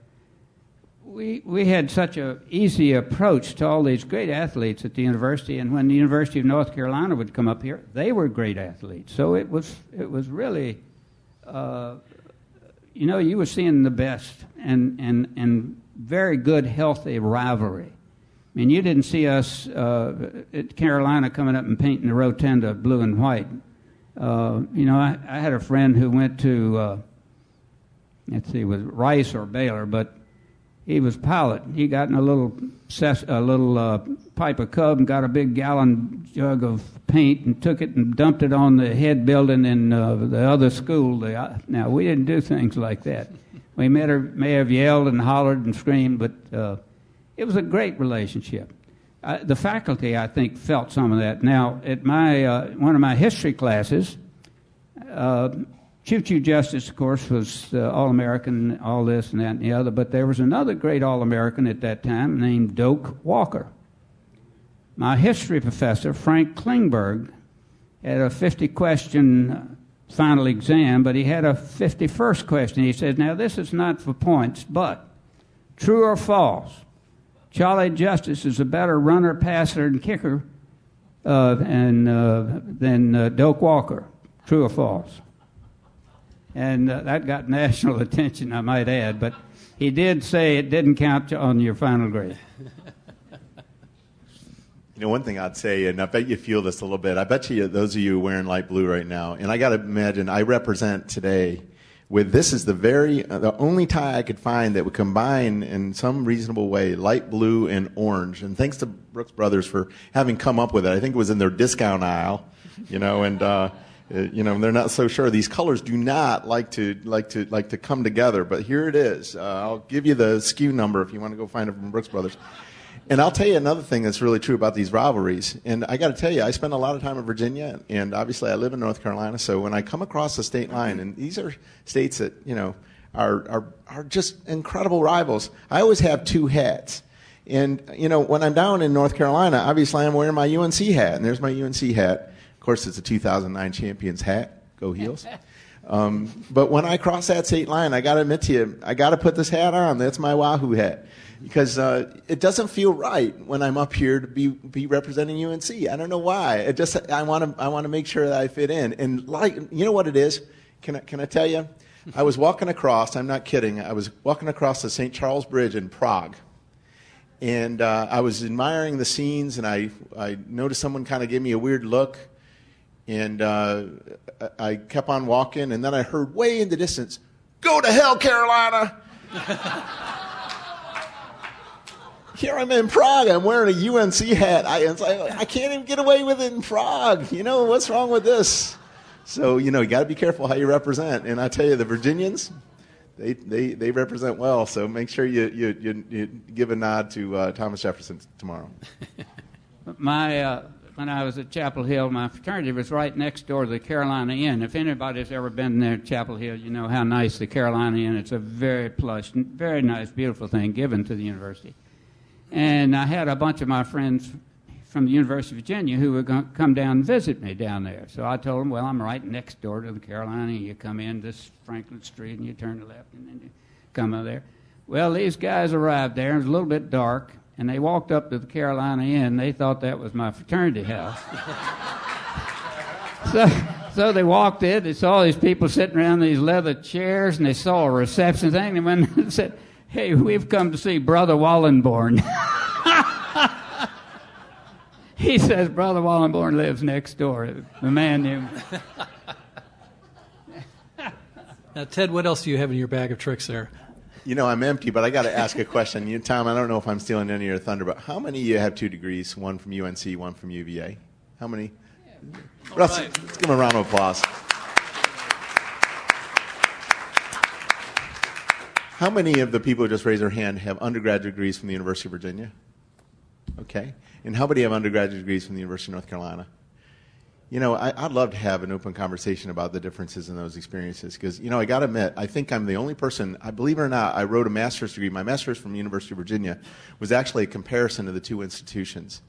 we, we had such an easy approach to all these great athletes at the university. And when the University of North Carolina would come up here, they were great athletes. So it was, it was really, uh, you know, you were seeing the best and, and, and very good, healthy rivalry. I mean, you didn't see us uh, at Carolina coming up and painting the rotunda blue and white. Uh, you know, I, I, had a friend who went to, uh, let's see, was Rice or Baylor, but he was pilot. He got in a little ses- a little uh, Piper Cub and got a big gallon jug of paint and took it and dumped it on the head building in uh, the other school. The, uh, now we didn't do things like that. We may have, may have yelled and hollered and screamed, but it was a great relationship. Uh, the faculty, I think, felt some of that. Now, at my uh, one of my history classes, uh, Choo Choo Justice, of course, was All American, all this and that and the other. But there was another great All American at that time named Doak Walker. My history professor, Frank Klingberg, had a 50 question final exam, but he had a 51st question. He said, Now, this is not for points, but true or false? Charlie Justice is a better runner, passer, and kicker uh, and, uh, than uh, Doak Walker. True or false? And uh, that got national attention, I might add. But he did say it didn't count on your final grade. You know, one thing I'd say, and I bet you feel this a little bit. I bet you those of you wearing light blue right now, and I got to imagine I represent today with this is the very uh, the only tie I could find that would combine in some reasonable way light blue and orange. And thanks to Brooks Brothers for having come up with it. I think it was in their discount aisle, you know, and uh, uh you know they're not so sure. These colors do not like to like to like to come together, but here it is. Uh, I'll give you the SKU number if you want to go find it from Brooks Brothers. And I'll tell you another thing that's really true about these rivalries. And I got to tell you, I spend a lot of time in Virginia, and obviously I live in North Carolina. So when I come across the state line, and these are states that you know are are are just incredible rivals. I always have two hats. And you know, when I'm down in North Carolina, obviously I'm wearing my UNC hat, and there's my UNC hat. Of course, it's a 2009 champions hat. Go Heels. Um, but when I cross that state line, I got to admit to you, I got to put this hat on. That's my Wahoo hat because uh, it doesn't feel right when I'm up here to be be representing UNC. I don't know why. It just I want to I want to make sure that I fit in. And like you know what it is? Can I, can I tell you? I was walking across. I'm not kidding. I was walking across the St. Charles Bridge in Prague, and uh, I was admiring the scenes. And I I noticed someone kind of gave me a weird look. And uh, I kept on walking, and then I heard way in the distance, Go to hell, Carolina! Here I'm in Prague. I'm wearing a UNC hat. I, like, I can't even get away with it in Prague. You know, what's wrong with this? So, you know, you got to be careful how you represent. And I tell you, the Virginians, they, they, they represent well. So make sure you, you, you, you give a nod to uh, Thomas Jefferson tomorrow. My, uh, when I was at Chapel Hill, my fraternity was right next door to the Carolina Inn. If anybody's ever been there at Chapel Hill, you know how nice the Carolina Inn. It's a very plush, very nice, beautiful thing given to the university. And I had a bunch of my friends from the University of Virginia who were going to come down and visit me down there. So I told them, well, I'm right next door to the Carolina. Inn. You come in this Franklin Street and you turn to left and then you come out there. Well, these guys arrived there. It was a little bit dark, and they walked up to the Carolina Inn. They thought that was my fraternity house. so, so they walked in. They saw these people sitting around these leather chairs, and they saw a reception thing. And went and said, "Hey, we've come to see Brother Wallenborn." he says Brother Wallenborn lives next door. The man knew. now, Ted, what else do you have in your bag of tricks there? You know, I'm empty, but I got to ask a question. You, Tom, I don't know if I'm stealing any of your thunder, but how many of you have two degrees? One from UNC, one from UVA. How many? Russ, right. let's give him a round of applause. How many of the people who just raised their hand have undergraduate degrees from the University of Virginia? Okay. And how many have undergraduate degrees from the University of North Carolina? You know, I, would love to have an open conversation about the differences in those experiences because, you know, I got to admit, I think I'm the only person, I believe it or not, I wrote a master's degree. My master's from the University of Virginia was actually a comparison of the two institutions.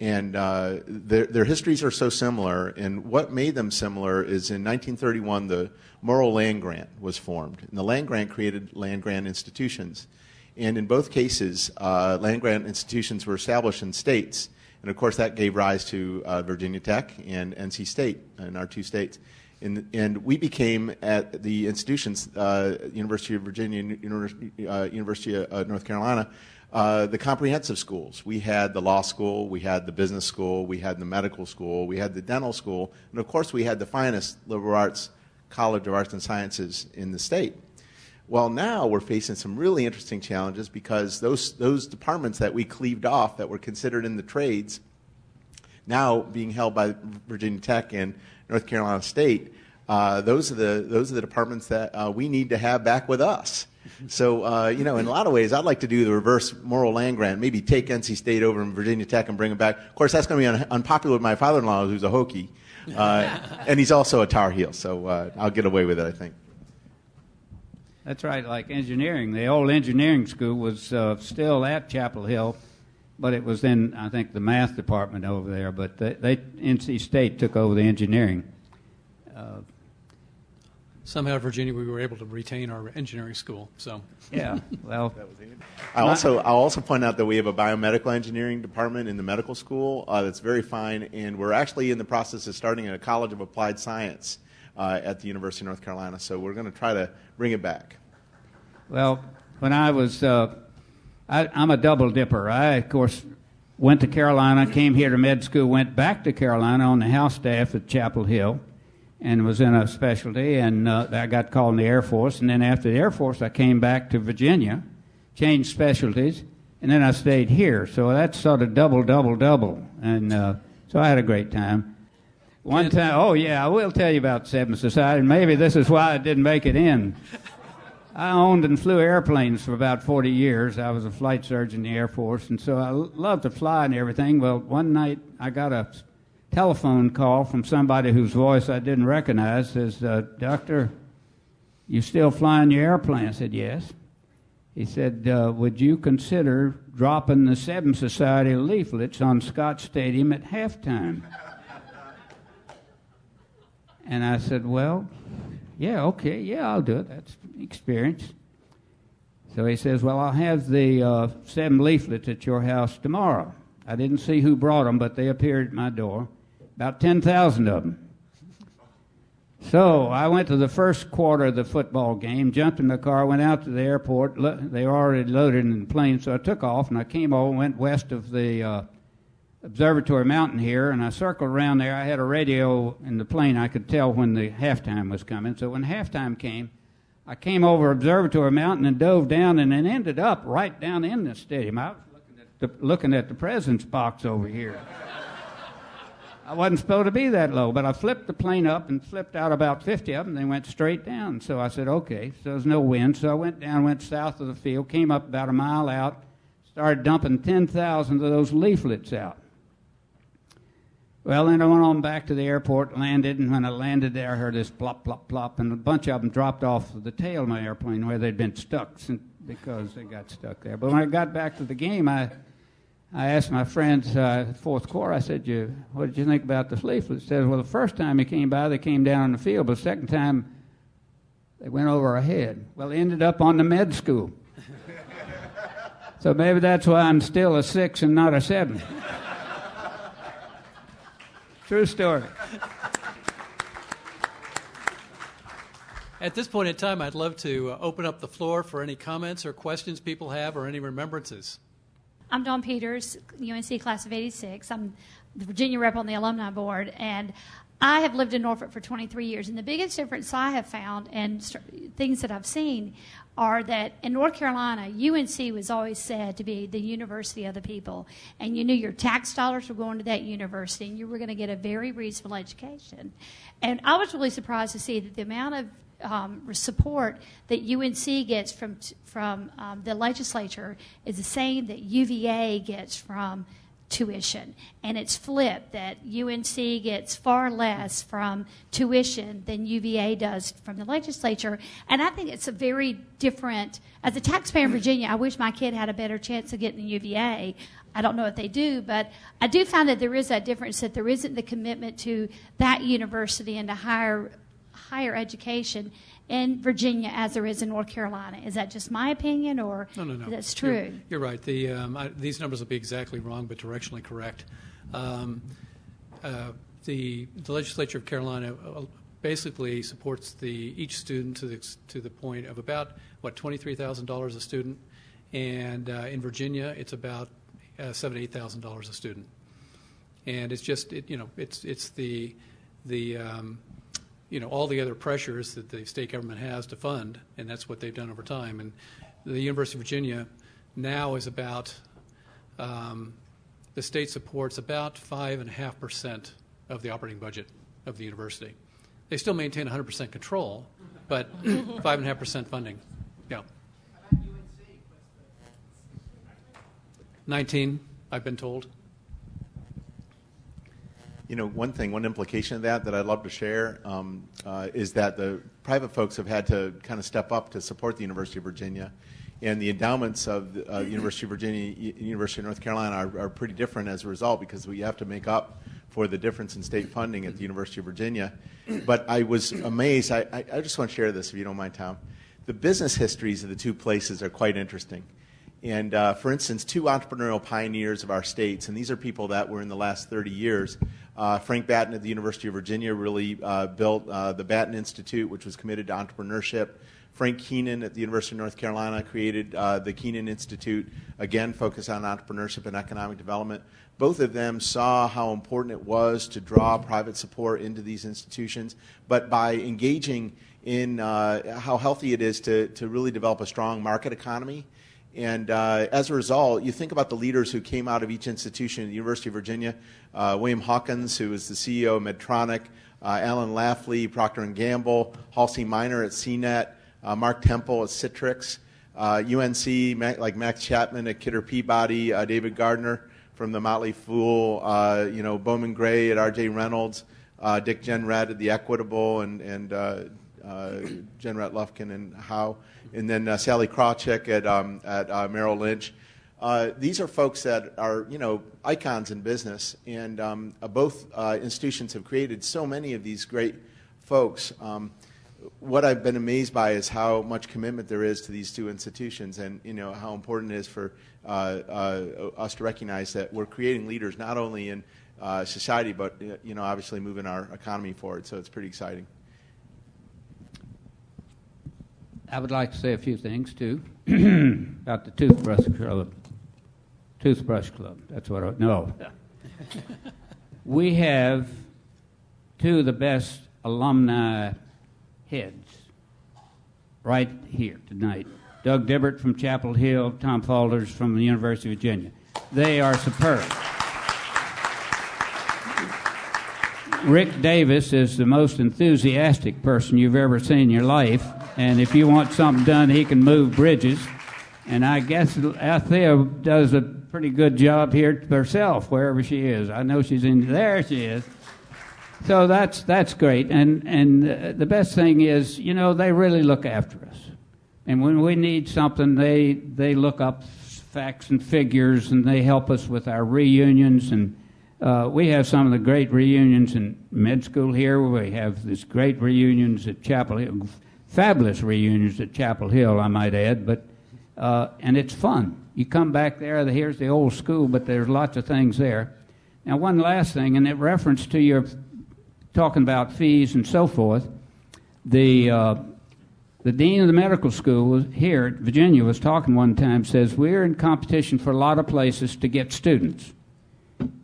And uh, their, their histories are so similar. And what made them similar is in 1931, the Morrill Land Grant was formed. And the land grant created land grant institutions. And in both cases, uh, land grant institutions were established in states. And of course, that gave rise to uh, Virginia Tech and NC State in our two states. And, and we became at the institutions, uh, University of Virginia, uh, University of North Carolina, uh, the comprehensive schools. We had the law school, we had the business school, we had the medical school, we had the dental school, and of course, we had the finest liberal arts college of arts and sciences in the state. Well, now we're facing some really interesting challenges because those, those departments that we cleaved off that were considered in the trades, now being held by Virginia Tech and North Carolina State, uh, those, are the, those are the departments that uh, we need to have back with us. So, uh, you know, in a lot of ways, I'd like to do the reverse Morrill land grant, maybe take NC State over and Virginia Tech and bring them back. Of course, that's going to be un- unpopular with my father in law, who's a Hokie, uh, and he's also a Tar Heel, so uh, I'll get away with it, I think. That's right, like engineering. The old engineering school was uh, still at Chapel Hill, but it was in, I think, the math department over there. But they, they NC State took over the engineering. Somehow, Virginia, we were able to retain our engineering school. So yeah, well, I also I'll also point out that we have a biomedical engineering department in the medical school uh, that's very fine, and we're actually in the process of starting a college of applied science uh, at the University of North Carolina. So we're going to try to bring it back. Well, when I was, uh, I, I'm a double dipper. I, of course, went to Carolina, came here to med school, went back to Carolina on the house staff at Chapel Hill, and was in a specialty. And uh, I got called in the Air Force. And then after the Air Force, I came back to Virginia, changed specialties, and then I stayed here. So that's sort of double, double, double. And uh, so I had a great time. One time, oh yeah, I will tell you about Seven Society. And maybe this is why I didn't make it in. I owned and flew airplanes for about 40 years. I was a flight surgeon in the Air Force, and so I loved to fly and everything. Well, one night I got a telephone call from somebody whose voice I didn't recognize. Says, uh, "Doctor, you still flying your airplane?" I said, "Yes." He said, uh, "Would you consider dropping the Seven Society leaflets on Scott Stadium at halftime?" And I said, Well, yeah, okay, yeah, I'll do it. That's experience. So he says, Well, I'll have the uh, seven leaflets at your house tomorrow. I didn't see who brought them, but they appeared at my door. About 10,000 of them. So I went to the first quarter of the football game, jumped in the car, went out to the airport. Lo- they were already loaded in the plane, so I took off and I came over, went west of the uh, Observatory Mountain here, and I circled around there. I had a radio in the plane. I could tell when the halftime was coming. So when halftime came, I came over Observatory Mountain and dove down, and then ended up right down in the stadium. I was looking at the, looking at the president's box over here. I wasn't supposed to be that low, but I flipped the plane up and flipped out about 50 of them. They went straight down. So I said, okay. So there's no wind. So I went down, went south of the field, came up about a mile out, started dumping 10,000 of those leaflets out. Well, then I went on back to the airport, landed, and when I landed there, I heard this plop, plop, plop, and a bunch of them dropped off the tail of my airplane where they'd been stuck because they got stuck there. But when I got back to the game, I, I asked my friends, uh, fourth Corps, I said, you, what did you think about the leaflets? He said, well, the first time he came by, they came down on the field, but the second time, they went over our head. Well, they ended up on the med school. so maybe that's why I'm still a six and not a seven. True story. At this point in time, I'd love to uh, open up the floor for any comments or questions people have or any remembrances. I'm Dawn Peters, UNC class of 86. I'm the Virginia rep on the alumni board, and I have lived in Norfolk for 23 years. And the biggest difference I have found and st- things that I've seen are that in North Carolina, UNC was always said to be the university of the people. And you knew your tax dollars were going to that university and you were going to get a very reasonable education. And I was really surprised to see that the amount of um, support that UNC gets from, from um, the legislature is the same that UVA gets from tuition. And it's flipped that UNC gets far less from tuition than UVA does from the legislature. And I think it's a very different, as a taxpayer in Virginia, I wish my kid had a better chance of getting UVA. I don't know if they do, but I do find that there is that difference that there isn't the commitment to that university and to higher higher education in Virginia as there is in North Carolina. Is that just my opinion, or no, no, no. that's true? You're, you're right. The, um, I, these numbers will be exactly wrong, but directionally correct. Um, uh, the, the legislature of Carolina uh, basically supports the each student to the to the point of about what twenty three thousand dollars a student, and uh, in Virginia it's about uh, seven eight thousand dollars a student, and it's just it, you know it's it's the the um, you know all the other pressures that the state government has to fund, and that's what they've done over time. And the University of Virginia now is about um, the state supports about five and a half percent of the operating budget of the university. They still maintain 100% control, but five and a half percent funding. Yeah. 19, I've been told. You know, one thing, one implication of that that I'd love to share um, uh, is that the private folks have had to kind of step up to support the University of Virginia. And the endowments of the uh, University of Virginia, University of North Carolina are, are, pretty different as a result because we have to make up for the difference in state funding at the University of Virginia. But I was amazed. I, I just want to share this, if you don't mind, Tom. The business histories of the two places are quite interesting. And uh, for instance, two entrepreneurial pioneers of our states, and these are people that were in the last 30 years. Uh, Frank Batten at the University of Virginia really uh, built uh, the Batten Institute, which was committed to entrepreneurship. Frank Keenan at the University of North Carolina created uh, the Keenan Institute, again focused on entrepreneurship and economic development. Both of them saw how important it was to draw private support into these institutions, but by engaging in uh, how healthy it is to, to really develop a strong market economy and uh, as a result, you think about the leaders who came out of each institution the University of Virginia. Uh, William Hawkins, who was the CEO of Medtronic, uh, Alan Lafley, Procter & Gamble, Halsey Miner at CNET, uh, Mark Temple at Citrix, UNC, uh, like Max Chapman at Kidder Peabody, uh, David Gardner from the Motley Fool, you know, Bowman Gray at R.J. Reynolds, Dick Jenrette at the Equitable, and, and Jenrette Lufkin and Howe and then uh, Sallie Krawcheck at, um, at uh, Merrill Lynch. Uh, these are folks that are, you know, icons in business, and um, uh, both uh, institutions have created so many of these great folks. Um, what I've been amazed by is how much commitment there is to these two institutions, and you know how important it is for uh, us to recognize that we're creating leaders not only in society, but you know, obviously moving our economy forward. So it's pretty exciting. I would like to say a few things too about the toothbrush club. Toothbrush club. That's what I no. we have two of the best alumni heads right here tonight. Doug Dibbert from Chapel Hill, Tom Faulders from the University of Virginia. They are superb. Rick Davis is the most enthusiastic person you've ever seen in your life, and if you want something done, he can move bridges. And I guess Althea does a pretty good job here herself, wherever she is. I know she's in there. She is. So that's that's great. And and the best thing is, you know, they really look after us. And when we need something, they they look up facts and figures, and they help us with our reunions. And uh, we have some of the great reunions in med school here. We have these great reunions at Chapel Hill, fabulous reunions at Chapel Hill, I might add. But uh, and it's fun. You come back there, here's the old school, but there's lots of things there. Now, one last thing, and in reference to your talking about fees and so forth, the uh, the dean of the medical school here at Virginia was talking one time. Says we're in competition for a lot of places to get students,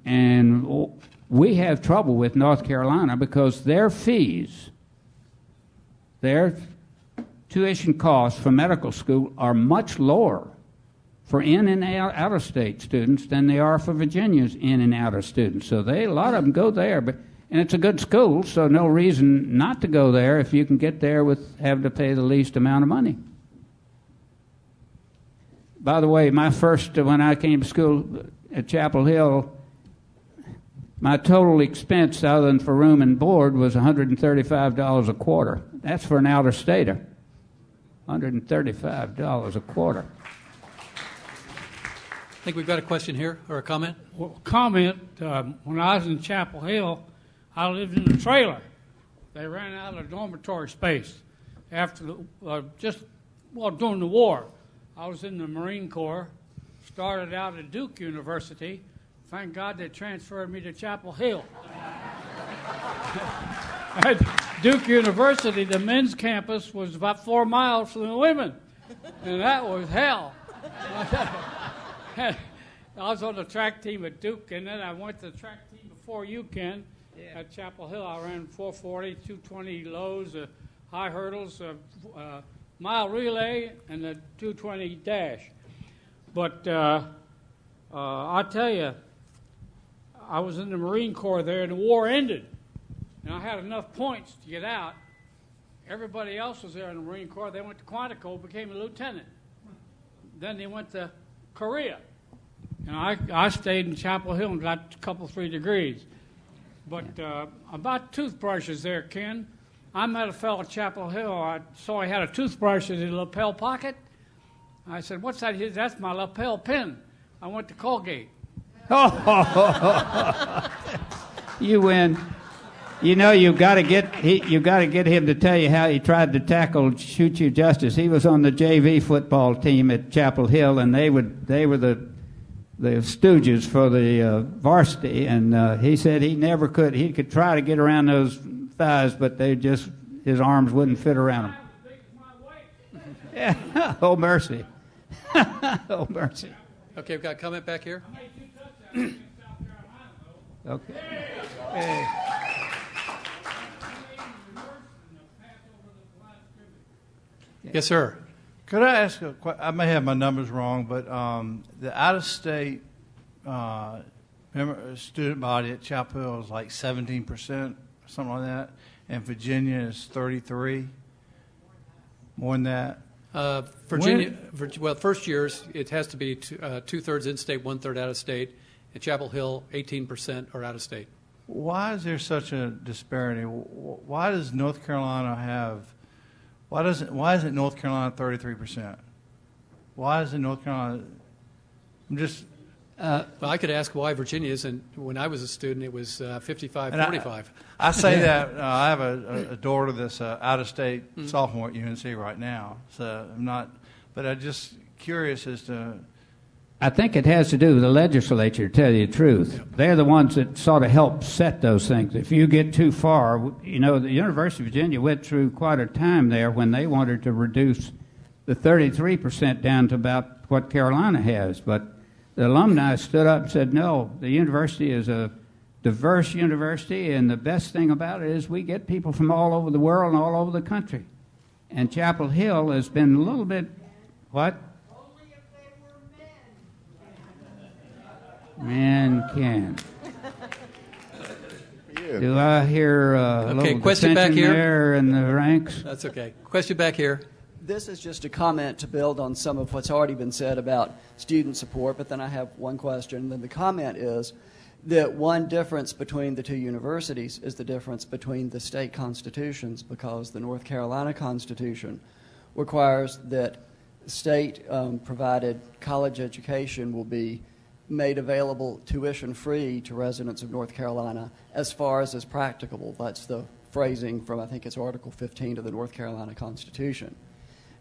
and we have trouble with North Carolina because their fees, their tuition costs for medical school are much lower for in and out of state students than they are for Virginia's in and out of students. So they a lot of them go there, but and it's a good school, so no reason not to go there if you can get there with having to pay the least amount of money. By the way, my first uh, when I came to school at Chapel Hill, my total expense other than for room and board was $135 a quarter. That's for an outer stater. $135 a quarter. I think we've got a question here or a comment. Well, comment. Um, when I was in Chapel Hill, I lived in a trailer. They ran out of dormitory space after the, uh, just well during the war. I was in the Marine Corps. Started out at Duke University. Thank God they transferred me to Chapel Hill. At Duke University, the men's campus was about four miles from the women, and that was hell. I was on the track team at Duke, and then I went to the track team before you, Ken, yeah. at Chapel Hill. I ran 440, 220 lows, uh, high hurdles, uh, uh, mile relay, and the 220 dash. But uh, uh, I tell you, I was in the Marine Corps there, and the war ended and I had enough points to get out. Everybody else was there in the Marine Corps. They went to Quantico, became a lieutenant. Then they went to Korea. And I, I stayed in Chapel Hill and got a couple, three degrees. But uh, about toothbrushes there, Ken. I met a fellow at Chapel Hill. I saw he had a toothbrush in his lapel pocket. I said, What's that? That's my lapel pin. I went to Colgate. Oh, you win. You know, you got to get he, you got to get him to tell you how he tried to tackle Choo Choo Justice. He was on the JV football team at Chapel Hill, and they would they were the the stooges for the uh, varsity, and uh, he said he never could. He could try to get around those thighs, but they just his arms wouldn't fit around them. yeah. oh mercy. oh mercy. Okay, we've got a comment back here. okay. Hey. Yes, sir. Could I ask a question? I may have my numbers wrong, but um, the out of state uh, student body at Chapel Hill is like 17%, something like that, and Virginia is 33 More than that? Uh, Virginia, when, well, first years, it has to be two, uh, thirds in state, one third out of state. At Chapel Hill, 18% are out of state. Why is there such a disparity? Why does North Carolina have why doesn't Why isn't North Carolina thirty three percent? Why isn't North Carolina? I'm just. Uh, well, I could ask why Virginia isn't. When I was a student, it was uh, 55 45. I, I say that uh, I have a, a, daughter that's uh, out of state mm-hmm. sophomore at UNC right now, so I'm not. But I'm just curious as to I think it has to do with the legislature, to tell you the truth. They're the ones that sort of help set those things. If you get too far, you know, the University of Virginia went through quite a time there when they wanted to reduce the 33% down to about what Carolina has. But the alumni stood up and said, no, the university is a diverse university, and the best thing about it is we get people from all over the world and all over the country. And Chapel Hill has been a little bit, what? Man can. Do I hear uh, a Okay, little question back here. there in the ranks? That's okay. Question back here. This is just a comment to build on some of what's already been said about student support, but then I have one question. Then the comment is that one difference between the two universities is the difference between the state constitutions because the North Carolina Constitution requires that state um, provided college education will be made available tuition free to residents of North Carolina as far as is practicable. That's the phrasing from, I think it's Article 15 of the North Carolina Constitution.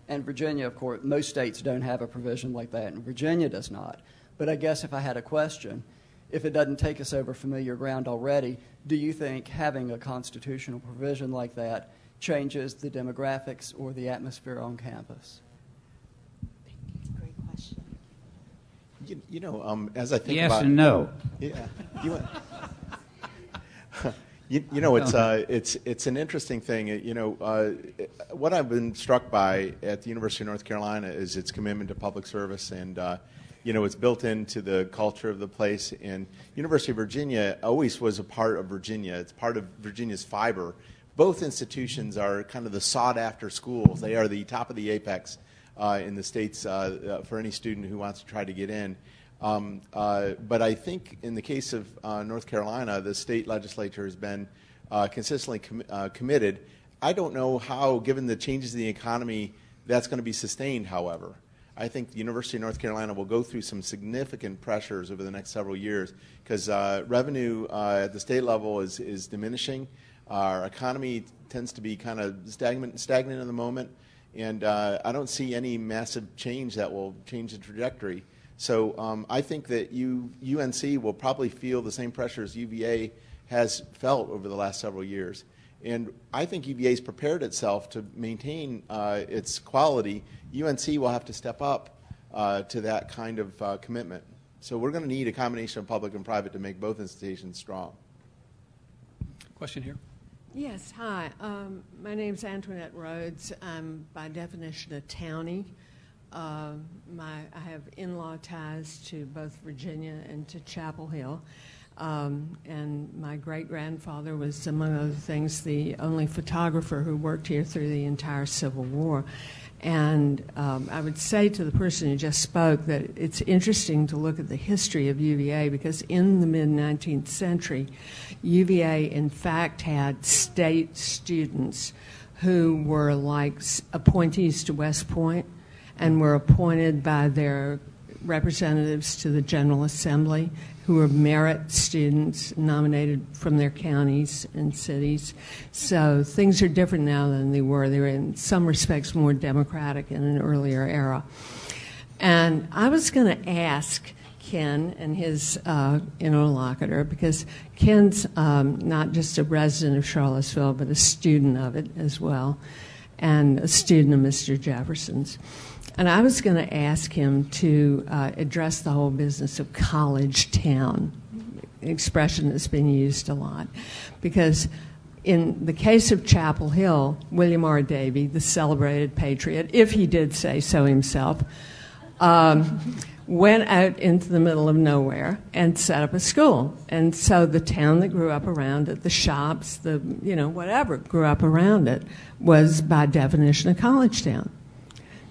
And Virginia, of course, most states don't have a provision like that, and Virginia does not. But I guess if I had a question, if it doesn't take us over familiar ground already, do you think having a constitutional provision like that changes the demographics or the atmosphere on campus? Great question. You, you know, um, as I think Yes about and no. Yeah. You, you, you know, it's, uh, it's, it's an interesting thing. You know, uh, what I've been struck by at the University of North Carolina is its commitment to public service, and uh, you know, it's built into the culture of the place. And University of Virginia always was a part of Virginia. It's part of Virginia's fiber. Both institutions are kind of the sought-after schools. They are the top of the apex uh, in the states uh, uh, for any student who wants to try to get in. Um, uh, but I think in the case of uh, North Carolina, the state legislature has been uh, consistently com- uh, committed. I don't know how, given the changes in the economy, that's going to be sustained, however. I think the University of North Carolina will go through some significant pressures over the next several years because uh, revenue uh, at the state level is, is diminishing. Our economy tends to be kind of stagnant, stagnant in the moment, and uh, I don't see any massive change that will change the trajectory. So um, I think that U, UNC will probably feel the same pressures UVA has felt over the last several years. And I think UVA has prepared itself to maintain uh, its quality. UNC will have to step up uh, to that kind of uh, commitment. So we're going to need a combination of public and private to make both institutions strong. Question here. Yes, hi. Um, my name's Antoinette Rhodes. I'm by definition a townie. Uh, my, I have in-law ties to both Virginia and to Chapel Hill. Um, and my great grandfather was, among other things, the only photographer who worked here through the entire Civil War. And um, I would say to the person who just spoke that it's interesting to look at the history of UVA because in the mid 19th century, UVA in fact had state students who were like appointees to West Point and were appointed by their representatives to the General Assembly who are merit students nominated from their counties and cities. So things are different now than they were. They were, in some respects, more democratic in an earlier era. And I was going to ask Ken and his uh, interlocutor because Ken's um, not just a resident of Charlottesville, but a student of it as well, and a student of Mr. Jefferson's. And I was going to ask him to uh, address the whole business of college town, expression that's been used a lot. Because in the case of Chapel Hill, William R. Davie, the celebrated patriot, if he did say so himself, um, went out into the middle of nowhere and set up a school. And so the town that grew up around it, the shops, the, you know, whatever grew up around it, was by definition a college town.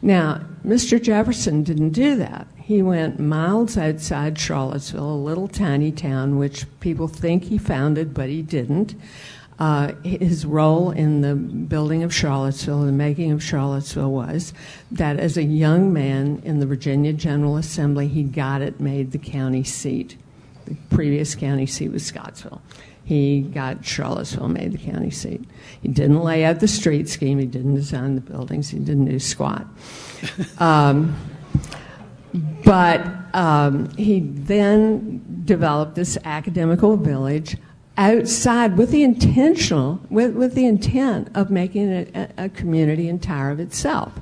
Now, Mr. Jefferson didn't do that. He went miles outside Charlottesville, a little tiny town which people think he founded, but he didn't. Uh, his role in the building of Charlottesville, the making of Charlottesville, was that as a young man in the Virginia General Assembly, he got it made the county seat. The previous county seat was Scottsville. He got Charlottesville made the county seat. He didn't lay out the street scheme. He didn't design the buildings. He didn't do squat. Um, but um, he then developed this academical village outside with the intentional with, with the intent of making it a, a community entire of itself.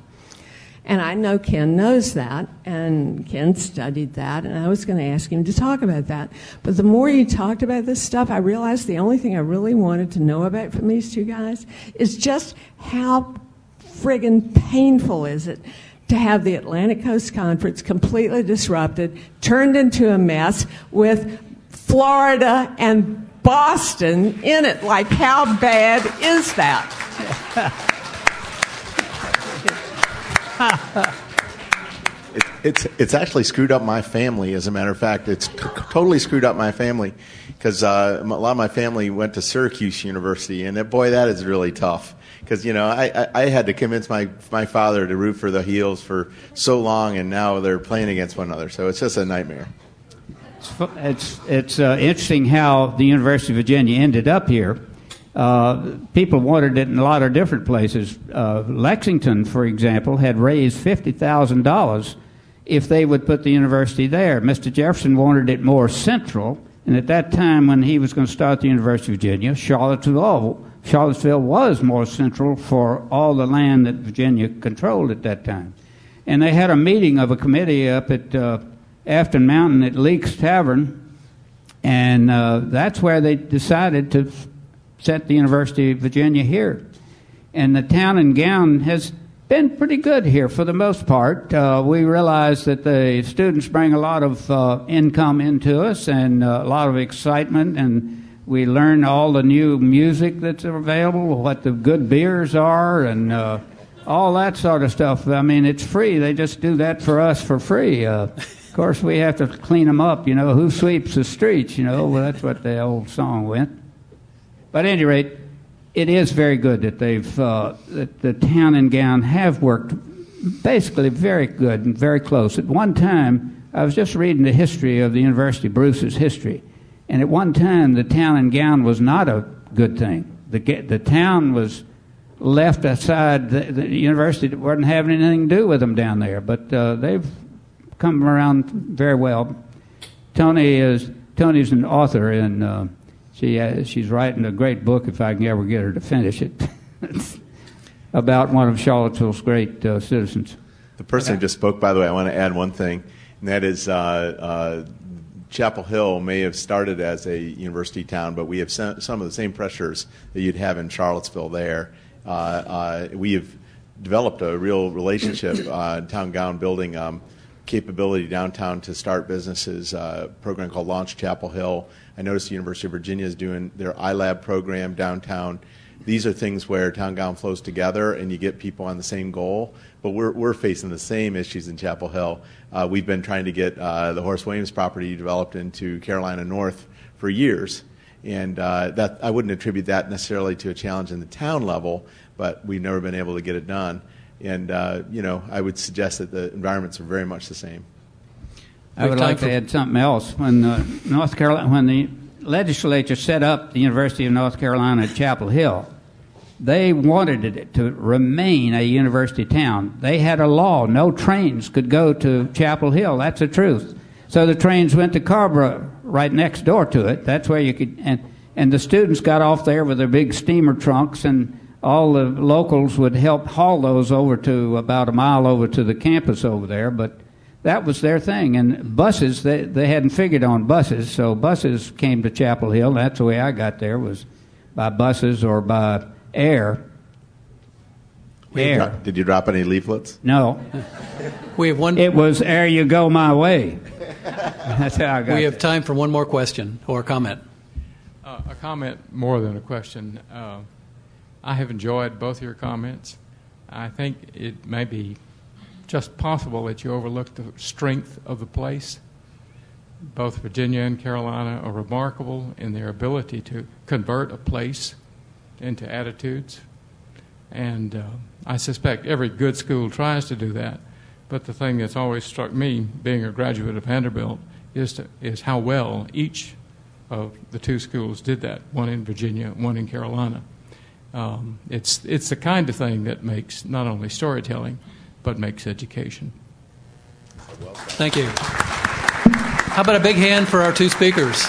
And I know Ken knows that, and Ken studied that, and I was going to ask him to talk about that. But the more you talked about this stuff, I realized the only thing I really wanted to know about from these two guys is just how friggin' painful is it to have the Atlantic Coast Conference completely disrupted, turned into a mess with Florida and Boston in it. Like, how bad is that? It, it's it's actually screwed up my family. As a matter of fact, it's t- totally screwed up my family because uh, a lot of my family went to Syracuse University, and boy, that is really tough. Because you know, I, I, I had to convince my my father to root for the Heels for so long, and now they're playing against one another. So it's just a nightmare. It's it's uh, interesting how the University of Virginia ended up here. Uh, people wanted it in a lot of different places. Uh, Lexington, for example, had raised fifty thousand dollars if they would put the university there. Mr. Jefferson wanted it more central, and at that time, when he was going to start the University of Virginia, Charlottesville, Charlottesville was more central for all the land that Virginia controlled at that time. And they had a meeting of a committee up at uh, Afton Mountain at Leeks Tavern, and uh, that's where they decided to set the University of Virginia here. And the town and gown has been pretty good here for the most part. Uh, we realize that the students bring a lot of uh, income into us and uh, a lot of excitement, and we learn all the new music that's available, what the good beers are, and uh, all that sort of stuff. I mean, it's free. They just do that for us for free. Uh, of course, we have to clean them up. You know, who sweeps the streets? You know, well, that's what the old song went. But at any rate, it is very good that they've uh, that the town and gown have worked basically very good and very close. At one time, I was just reading the history of the University, Bruce's history, and at one time the town and gown was not a good thing. The the town was left aside. The, the university wasn't having anything to do with them down there, but uh, they've come around very well. Tony is Tony's an author and. Uh, she uh, she's writing a great book if I can ever get her to finish it about one of Charlottesville's great uh, citizens. The person who just spoke, by the way, I want to add one thing, and that is uh, uh, Chapel Hill may have started as a university town, but we have some, some of the same pressures that you'd have in Charlottesville there. Uh, uh, we have developed a real relationship, uh, town gown building um, capability downtown to start businesses, a program called Launch Chapel Hill. I noticed the University of Virginia is doing their iLab program downtown. These are things where town gown flows together and you get people on the same goal. But we're, we're facing the same issues in Chapel Hill. Uh, we've been trying to get uh, the Horace Williams property developed into Carolina North for years. And uh, that I wouldn't attribute that necessarily to a challenge in the town level, but we've never been able to get it done. And uh, you know, I would suggest that the environments are very much the same. I would like to add something else. When North Carolina, when the legislature set up the University of North Carolina at Chapel Hill, they wanted it to remain a university town. They had a law: no trains could go to Chapel Hill. That's the truth. So the trains went to Carrboro, right next door to it. That's where you could and and the students got off there with their big steamer trunks and all the locals would help haul those over to about a mile over to the campus over there, but that was their thing. And buses, they, they hadn't figured on buses, so buses came to Chapel Hill. That's the way I got there was by buses or by air. Air. Did you drop any leaflets? No. We have one. It was "Air You Go My Way." That's how I got. We have time for one more question or comment. Uh, a comment more than a question. Uh, I have enjoyed both your comments. I think it may be just possible that you overlook the strength of the place. Both Virginia and Carolina are remarkable in their ability to convert a place into attitudes. And uh, I suspect every good school tries to do that. But the thing that's always struck me, being a graduate of Vanderbilt, is, to, is how well each of the two schools did that one in Virginia, one in Carolina. Um, it's, it's the kind of thing that makes not only storytelling, but makes education. Thank you. How about a big hand for our two speakers?